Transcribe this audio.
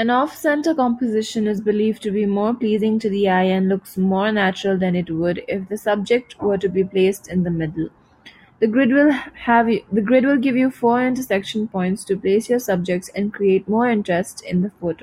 An off-center composition is believed to be more pleasing to the eye and looks more natural than it would if the subject were to be placed in the middle. The grid will have the grid will give you four intersection points to place your subjects and create more interest in the photo.